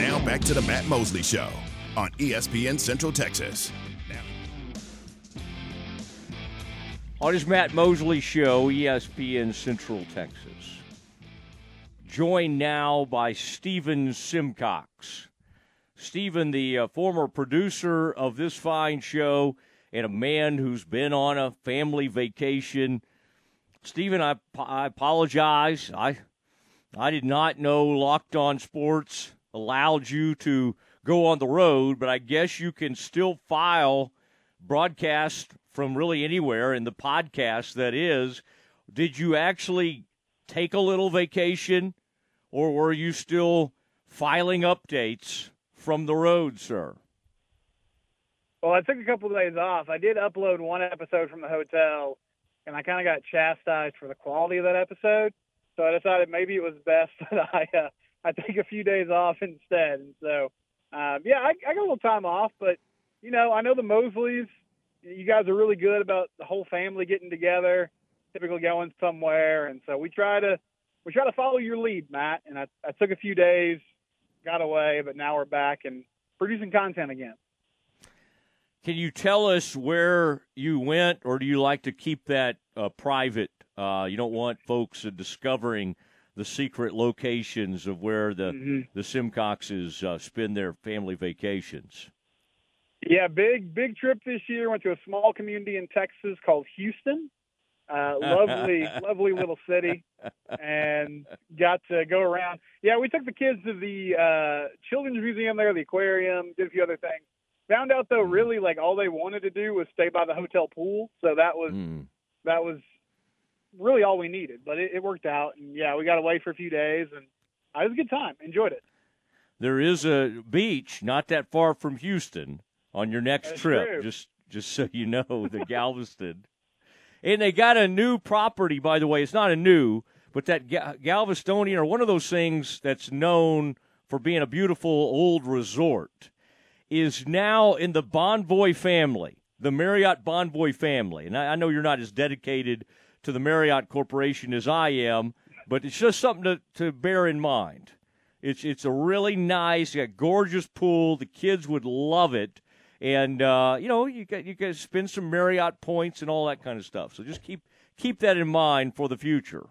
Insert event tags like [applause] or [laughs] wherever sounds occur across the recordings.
Now back to the Matt Mosley Show on ESPN Central Texas. On his Matt Mosley Show, ESPN Central Texas. Joined now by Stephen Simcox. Stephen, the uh, former producer of this fine show and a man who's been on a family vacation. Stephen, I, I apologize. I I did not know Locked On Sports allowed you to go on the road, but I guess you can still file broadcast from really anywhere in the podcast that is. Did you actually take a little vacation or were you still filing updates from the road, sir? Well, I took a couple of days off. I did upload one episode from the hotel, and I kind of got chastised for the quality of that episode. So I decided maybe it was best [laughs] that I uh, I take a few days off instead. And so, um, yeah, I, I got a little time off, but you know, I know the Mosleys. You guys are really good about the whole family getting together, typically going somewhere, and so we try to we try to follow your lead, Matt. And I, I took a few days, got away, but now we're back and producing content again. Can you tell us where you went, or do you like to keep that uh, private? Uh, you don't want folks uh, discovering the secret locations of where the mm-hmm. the Simcoxes uh, spend their family vacations. Yeah, big big trip this year. Went to a small community in Texas called Houston. Uh, [laughs] lovely, lovely little city, and got to go around. Yeah, we took the kids to the uh, children's museum there, the aquarium, did a few other things. Found out though, mm. really like all they wanted to do was stay by the hotel pool, so that was mm. that was really all we needed. But it, it, worked out, and yeah, we got away for a few days, and it was a good time. Enjoyed it. There is a beach not that far from Houston on your next That's trip. True. Just just so you know, the Galveston, and they got a new property. By the way, it's not a new, but that Galvestonian or one of those things that's known for being a beautiful old resort is now in the Bonvoy family, the Marriott Bonvoy family. And I, I know you're not as dedicated to the Marriott Corporation as I am, but it's just something to, to bear in mind. It's it's a really nice, got gorgeous pool. The kids would love it, and uh, you know you got you can spend some Marriott points and all that kind of stuff. So just keep keep that in mind for the future.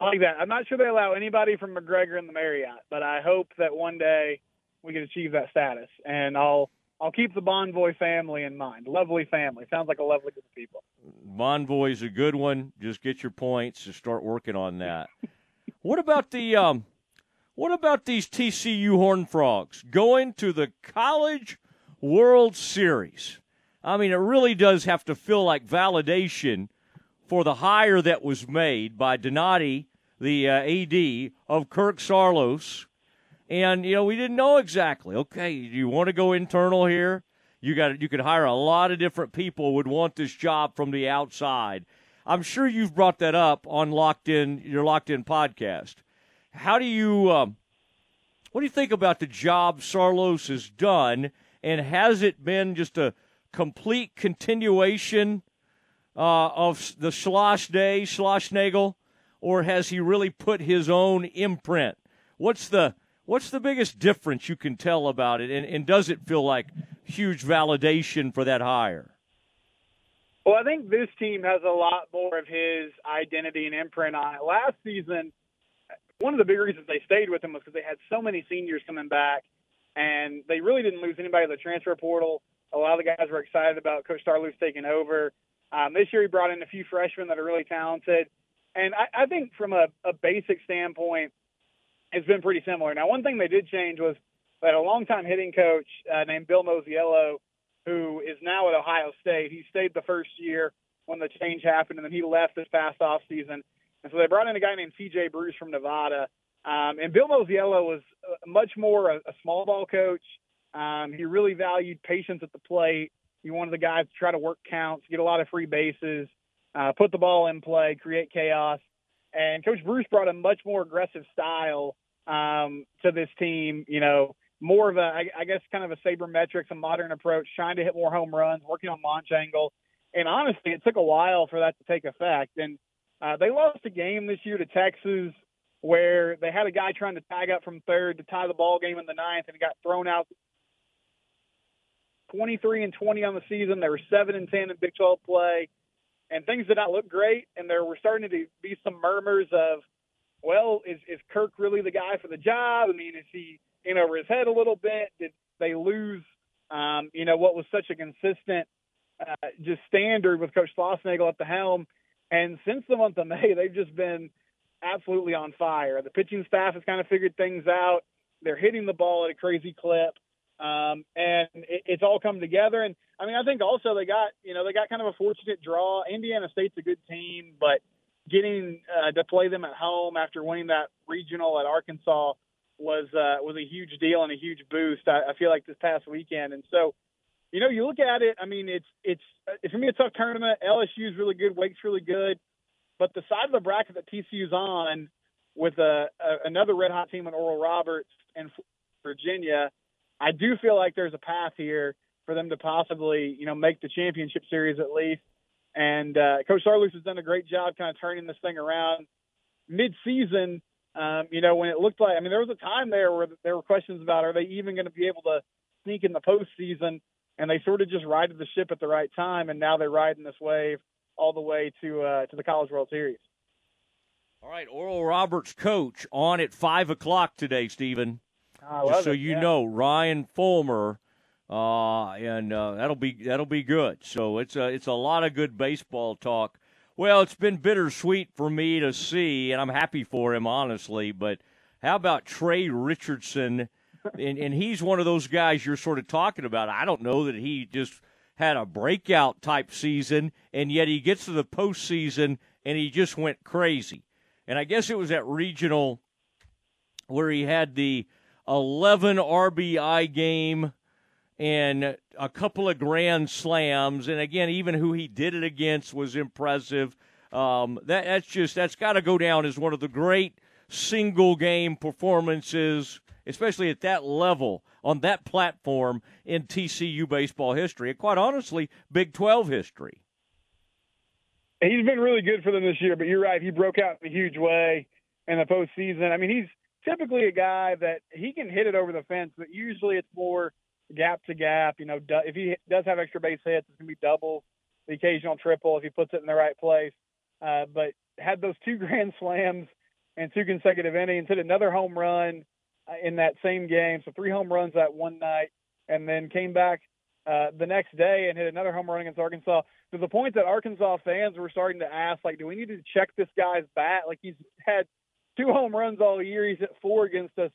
I like that. I'm not sure they allow anybody from McGregor in the Marriott, but I hope that one day we can achieve that status. And I'll I'll keep the Bonvoy family in mind. Lovely family. Sounds like a lovely group of people. Bonvoy's a good one. Just get your points and start working on that. what about the um what about these TCU Horn Frogs going to the College World Series? I mean, it really does have to feel like validation for the hire that was made by Donati, the uh, AD of Kirk Saarloos. and you know we didn't know exactly. Okay, you want to go internal here? You got you could hire a lot of different people would want this job from the outside. I'm sure you've brought that up on Locked In your Locked In podcast. How do you um, what do you think about the job Saarloos has done, and has it been just a complete continuation uh, of the Schloss Day, Schlossnagle, or has he really put his own imprint? What's the What's the biggest difference you can tell about it, and, and does it feel like huge validation for that hire? Well, I think this team has a lot more of his identity and imprint on it. Last season, one of the big reasons they stayed with him was because they had so many seniors coming back, and they really didn't lose anybody to the transfer portal. A lot of the guys were excited about Coach Saarloos taking over. Um, this year, he brought in a few freshmen that are really talented, and I, I think from a, a basic standpoint, it's been pretty similar. Now, one thing they did change was they had a longtime hitting coach uh, named Bill Mosiello, who is now at Ohio State. He stayed the first year when the change happened, and then he left this past off season. And so they brought in a guy named C.J. Bruce from Nevada. Um, and Bill Mosiello was uh, much more a, a small ball coach. Um, he really valued patience at the plate. He wanted the guys to try to work counts, get a lot of free bases, uh, put the ball in play, create chaos. And Coach Bruce brought a much more aggressive style um, to this team. You know, more of a, I, I guess, kind of a sabermetrics, a modern approach, trying to hit more home runs, working on launch angle. And honestly, it took a while for that to take effect. And uh, they lost a game this year to Texas. where they had a guy trying to tag up from third to tie the ball game in the ninth, and got thrown out. 23 and 20 on the season. They were seven and 10 in Big 12 play, and things did not look great. And there were starting to be some murmurs of, well, is is Kirk really the guy for the job? I mean, is he in over his head a little bit? Did they lose? Um, you know, what was such a consistent uh, just standard with Coach Schlossnagle at the helm. And since the month of May, [laughs] they've just been absolutely on fire. The pitching staff has kind of figured things out. They're hitting the ball at a crazy clip. Um, and it, it's all come together. And I mean, I think also they got, you know, they got kind of a fortunate draw. Indiana State's a good team, but getting uh, to play them at home after winning that regional at Arkansas was uh, was a huge deal and a huge boost. I, I feel like this past weekend, and so you know, you look at it. I mean, it's it's it's gonna be a tough tournament. LSU is really good. Wake's really good, but the side of the bracket that TCU's on with a, a another red hot team in Oral Roberts and Virginia, I do feel like there's a path here for them to possibly, you know, make the championship series at least. And uh, Coach Saarloos has done a great job kind of turning this thing around mid-season. Um, you know, when it looked like, I mean, there was a time there where there were questions about are they even going to be able to sneak in the postseason and they sort of just righted the ship at the right time, and now they're riding this wave all the way to uh, to the College World Series. All right, Oral Roberts coach on at five o'clock today, Stephen. Just so it, you yeah. know, Ryan Folmar, uh, and uh, that'll be that'll be good. So it's a it's a lot of good baseball talk. Well, it's been bittersweet for me to see, and I'm happy for him, honestly. But how about Trey Richardson? and, and he's one of those guys you're sort of talking about. I don't know that he just had a breakout type season, and yet he gets to the postseason and he just went crazy. And I guess it was at regional where he had the 11 RBI game and a couple of grand slams. And again, even who he did it against was impressive. Um, that, that's just that's got to go down as one of the great single game performances especially at that level on that platform in TCU baseball history, and quite honestly, Big 12 history. He's been really good for them this year, but you're right. He broke out in a huge way in the postseason. I mean, he's typically a guy that he can hit it over the fence, but usually it's more gap to gap. You know, if he does have extra base hits, it's going to be double, the occasional triple if he puts it in the right place. Uh, but had those two [laughs] grand slams and two consecutive innings, hit another home run uh, in that same game. So three home runs that one night, and then came back uh, the next day and hit another home run against Arkansas. To the point that Arkansas fans were starting to ask, like, do we need to check this guy's bat? Like he's had two home runs all year. He's hit four against us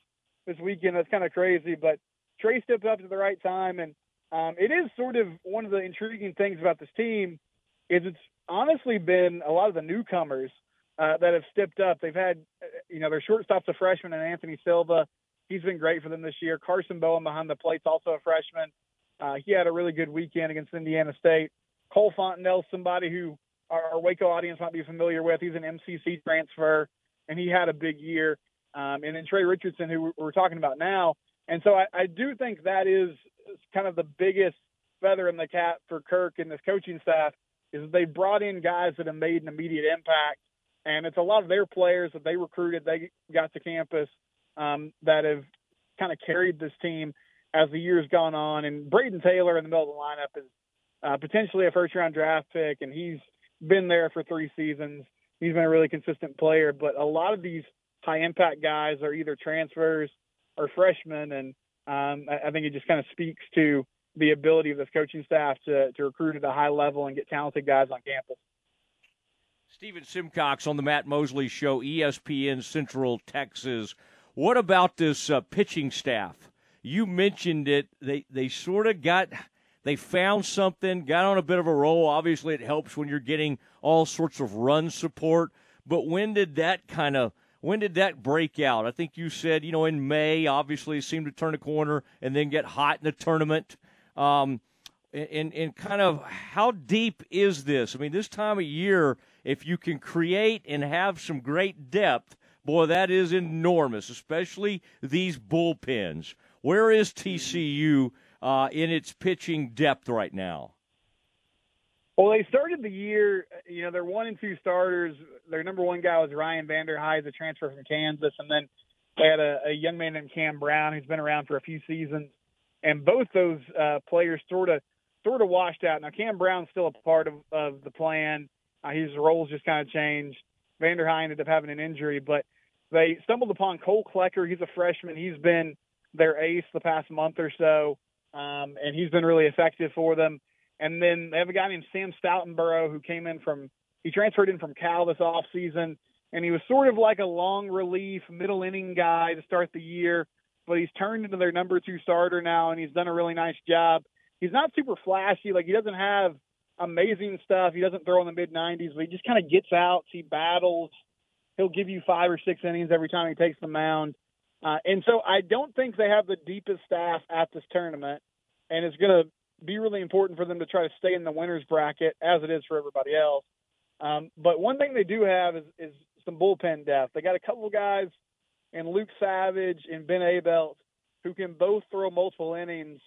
this weekend. That's kind of crazy. But Trey stepped up at the right time, and um, it is sort of one of the intriguing things about this team is it's honestly been a lot of the newcomers uh, that have stepped up. They've had, uh, you know, their shortstop's a freshman, and Anthony Silva. He's been great for them this year. Karson Bowen behind the plate's also a freshman. Uh, he had a really good weekend against Indiana State. Cole Fontenelle, somebody who our, Waco audience might be familiar with. He's an MCC transfer, and he had a big year. Um, and then Trey Richardson, who we're talking about now. And so I, I do think that is kind of the biggest feather in the cap for Kirk and this coaching staff is they brought in guys that have made an immediate impact and it's a lot of their players that they recruited, they got to campus um, that have kind of carried this team as the years gone on. And Brayden Taylor in the middle of the lineup is uh, potentially a first round draft pick, and he's been there for three seasons. He's been a really consistent player, but a lot of these high impact guys are either transfers or freshmen, and um, I, I think it just kind of speaks to the ability of this coaching staff to, to recruit at a high level and get talented guys on campus. Stephen Simcox on the Matt Mosley Show, ESPN Central Texas. What about this uh, pitching staff? You mentioned it. They they sort of got they found something, got on a bit of a roll. Obviously, it helps when you're getting all sorts of run support. But when did that kind of when did that break out? I think you said you know in May. Obviously, seemed to turn a corner and then get hot in the tournament. Um, and, and kind of how deep is this? I mean, this time of year, if you can create and have some great depth, boy, that is enormous, especially these bullpens. Where is TCU uh, in its pitching depth right now? Well, they started the year, you know, their one and two starters. Their number one guy was Ryan Vanderhei, the transfer from Kansas, and then they had a, a young man named Cam Brown who's been around for a few seasons. And both those uh, players sort of sort of washed out. Now Cam Brown's still a part of, of the plan. Uh, his roles just kind of changed. Vanderhei ended up having an injury, but they stumbled upon Cole Klecker. He's a freshman. He's been their ace the past month or so, um, and he's been really effective for them. And then they have a guy named Sam Stoutenborough who came in from he transferred in from Cal this off season, and he was sort of like a long relief middle inning guy to start the year, but he's turned into their number two starter now, and he's done a really nice job. He's not super flashy, like he doesn't have amazing stuff. He doesn't throw in the mid 90s, but he just kind of gets out. He battles. He'll give you five or six innings every time he takes the mound. Uh, and so I don't think they have the deepest staff at this tournament, and it's going to be really important for them to try to stay in the winners bracket as it is for everybody else. Um, but one thing they do have is, is some bullpen depth. They got a couple guys in Luke Savage and Ben Abeldt who can both throw multiple innings,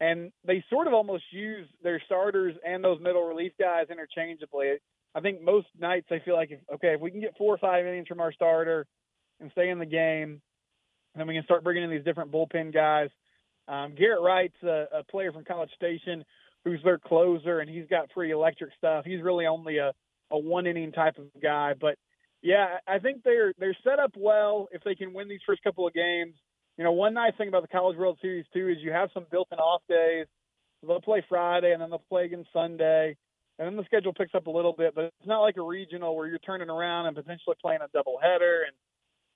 and they sort of almost use their starters and those middle relief guys interchangeably. I think most nights they feel like, if, okay, if we can get four or five innings from our starter and stay in the game, then we can start bringing in these different bullpen guys um, Garrett Wright's a, a player from College Station who's their closer, and he's got pretty electric stuff. He's really only a, a one inning type of guy, but yeah, I think they're they're set up well if they can win these first couple of games. You know, one nice thing about the College World Series too is you have some built-in off days. They'll play Friday and then they'll play again Sunday, and then the schedule picks up a little bit. But it's not like a regional where you're turning around and potentially playing a doubleheader and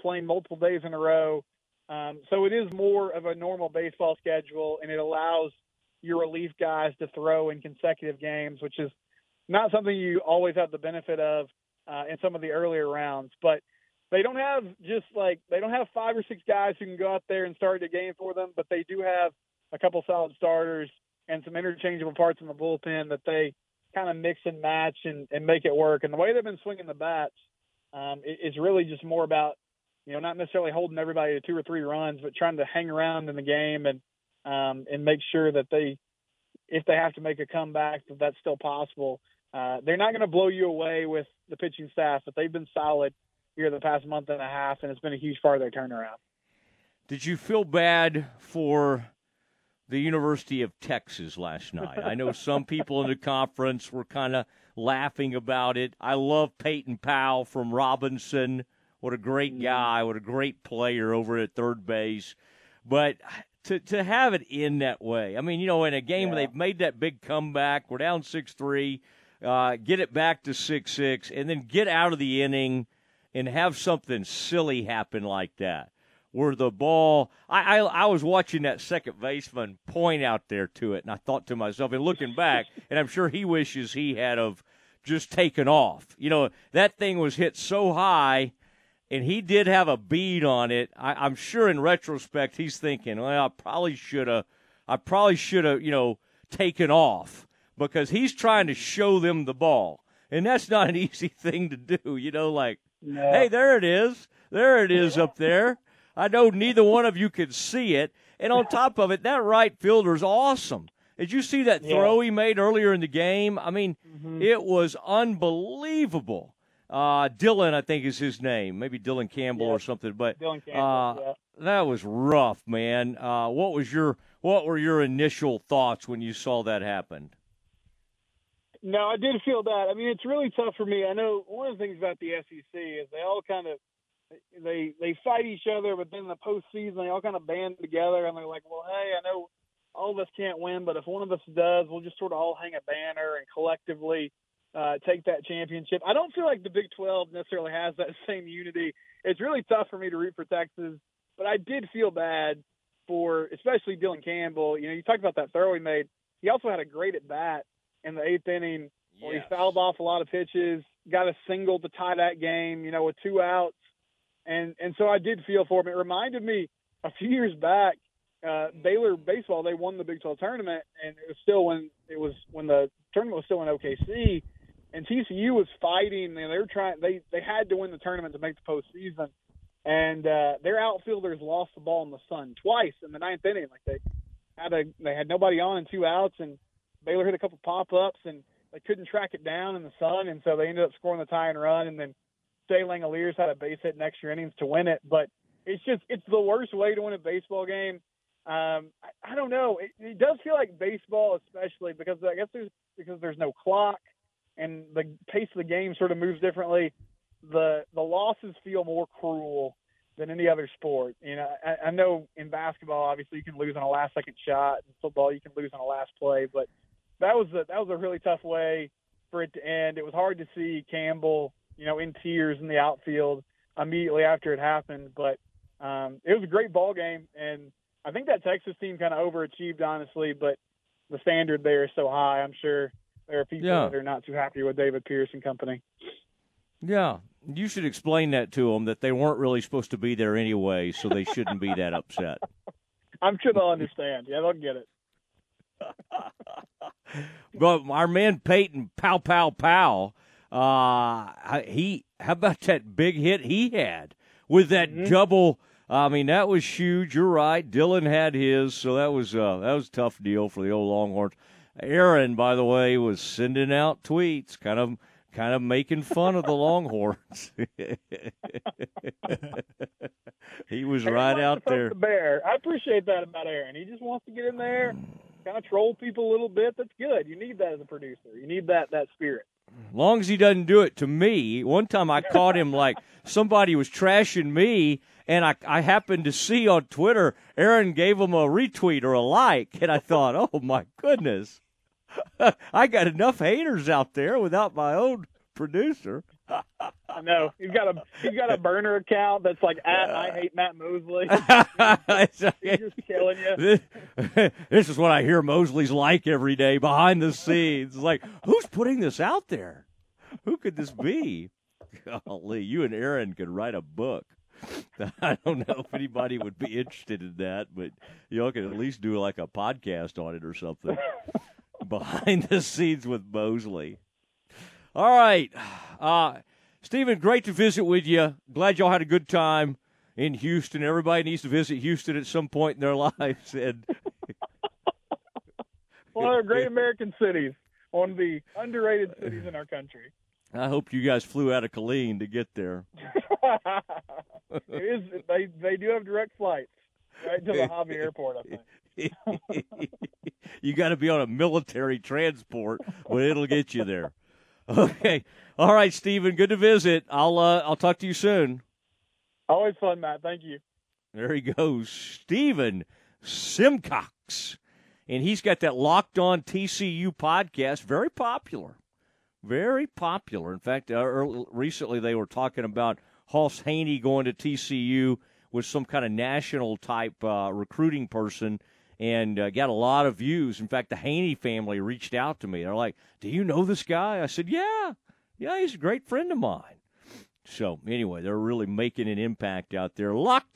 playing multiple days in a row. Um, so it is more of a normal baseball schedule, and it allows your relief guys to throw in consecutive games, which is not something you always have the benefit of uh, in some of the earlier rounds. But they don't have just like they don't have five or six guys who can go out there and start a game for them, but they do have a couple solid starters and some interchangeable parts in the bullpen that they kind of mix and match and, and make it work. And the way they've been swinging the bats um, is really just more about you know, not necessarily holding everybody to two or three runs, but trying to hang around in the game and um, and make sure that they, if they have to make a comeback, that that's still possible. Uh, they're not going to blow you away with the pitching staff, but they've been solid here the past month and a half, and it's been a huge part of their turnaround. Did you feel bad for the University of Texas last night? I know some [laughs] people in the conference were kind of laughing about it. I love Peyton Powell from Robinson. What a great mm-hmm. guy. What a great player over at third base. But to to have it in that way, I mean, you know, in a game yeah. where they've made that big comeback, we're down six three, uh, get it back to six six, and then get out of the inning and have something silly happen like that. Where the ball, I, I, I was watching that second baseman point out there to it, and I thought to myself, and looking back, [laughs] and I'm sure he wishes he had of just taken off. You know, that thing was hit so high and he did have a bead on it. I, am sure in retrospect he's thinking, well, I probably should have, I probably should have, you know, taken off because he's trying to show them the ball, and that's [laughs] not an easy thing to do. You know, like, no. hey, there it is, there it is up there. I know neither one of you can see it, and on top of it, that right fielder's awesome. Did you see that yeah. throw he made earlier in the game? I mean, mm-hmm. it was unbelievable. Uh, Dylan, I think is his name. Maybe Dylan Campbell yeah. or something. But Dylan Campbell, uh, yeah. that was rough, man. Uh, what was your what were your initial thoughts when you saw that happen? No, I did feel that. I mean, it's really tough for me. I know one of the things about the SEC is they all kind of they they fight each other, but then in the postseason they all kind of band together and they're like, well, hey, I know all of us can't win, but if one of us does, we'll just sort of all hang a banner and collectively uh, take that championship. I don't feel like the Big 12 necessarily has that [laughs] same unity. It's really tough for me to root for Texas, but I did feel bad for especially Dylan Campbell. You know, you talked about that throw he made. He also had a great at bat in the eighth inning where yes. he fouled off a lot of pitches, got a single to tie that game. You know, with two outs, and and so I did feel for him. It reminded me a few years back. Uh, Baylor baseball, they won the Big 12 tournament, and it was still when it was when the tournament was still in OKC and TCU was fighting, and they were trying. They they had to win the tournament to make the postseason, and uh, their outfielders lost the ball in the sun twice in the ninth inning. Like they had a they had nobody on and two outs, and Baylor hit a couple pop ups, and they couldn't track it down in the sun, and so they ended up scoring the tying run, and then Shea Langeliers had a base hit in extra innings to win it. But it's just it's the worst way to win a baseball game. Um, I, I don't know. It, it does feel like baseball, especially because I guess there's because there's no clock and the pace of the game sort of moves differently. The the losses feel more cruel than any other sport. You know, I, I know in basketball, obviously you can lose on a last second shot. In football, you can lose on a last play. But that was a, that was a really tough way for it to end. It was hard to see Campbell, you know, in tears in the outfield immediately after it happened. But um, it was a great ball game, and I think that Texas team kind of overachieved, honestly. But the standard there is so high. I'm sure there are people yeah. that are not too happy with David Pierce and company. Yeah, you should explain that to them that they weren't really supposed to be there anyway, so they shouldn't be that upset. [laughs] I'm sure they'll understand. Yeah, they'll get it. [laughs] but our man Peyton, pow pow pow, uh, he how about that big hit he had with that mm-hmm. double? I mean, that was huge. You're right. Dylan had his, so that was uh, that was a tough deal for the old Longhorns. Aaron, by the way, was sending out tweets, kind of kind of making fun of the [laughs] Longhorns. [laughs] he was Aaron right out there. The bear. I appreciate that about Aaron. He just wants to get in there, kind of troll people a little bit. That's good. You need that as a producer. You need that that spirit. Long as he doesn't do it to me. One time I caught him like somebody was trashing me, and I I happened to see on Twitter Aaron gave him a retweet or a like, and I thought, oh my goodness. [laughs] I got enough haters out there without my own producer. [laughs] I know he's got a he's got a burner account that's like at I uh, hate Matt Mosley. [laughs] he's just killing you. This, this is what I hear Mosley's like every day behind the scenes. Like who's putting this out there? Who could this be? Golly, you and Aaron could write a book. I don't know if anybody would be interested in that, but y'all could at least do like a podcast on it or something [laughs] behind the scenes with Mosley. All right. Uh, Stephen, great to visit with you. Glad y'all had a good time in Houston. Everybody needs to visit Houston at some point in their [laughs] lives. And [laughs] one of our great American cities, one of the underrated cities in our country. I hope you guys flew out of Killeen to get there. it is. They they do have direct flights right to the Hobby Airport. I think. [laughs] you got to be on a military transport, but it'll get you there. Okay. All right, Stephen. Good to visit. I'll uh, I'll talk to you soon. Always fun, Matt. Thank you. There he goes, Stephen Simcox, and he's got that Locked On TCU podcast. Very popular. Very popular. In fact, uh, recently they were talking about Hoss Haney going to TCU with some kind of national type uh, recruiting person and uh, got a lot of views. In fact, the Haney family reached out to me. They're like, "Do you know this guy?" I said, "Yeah, yeah, he's a great friend of mine." So anyway, they're really making an impact out there. Locked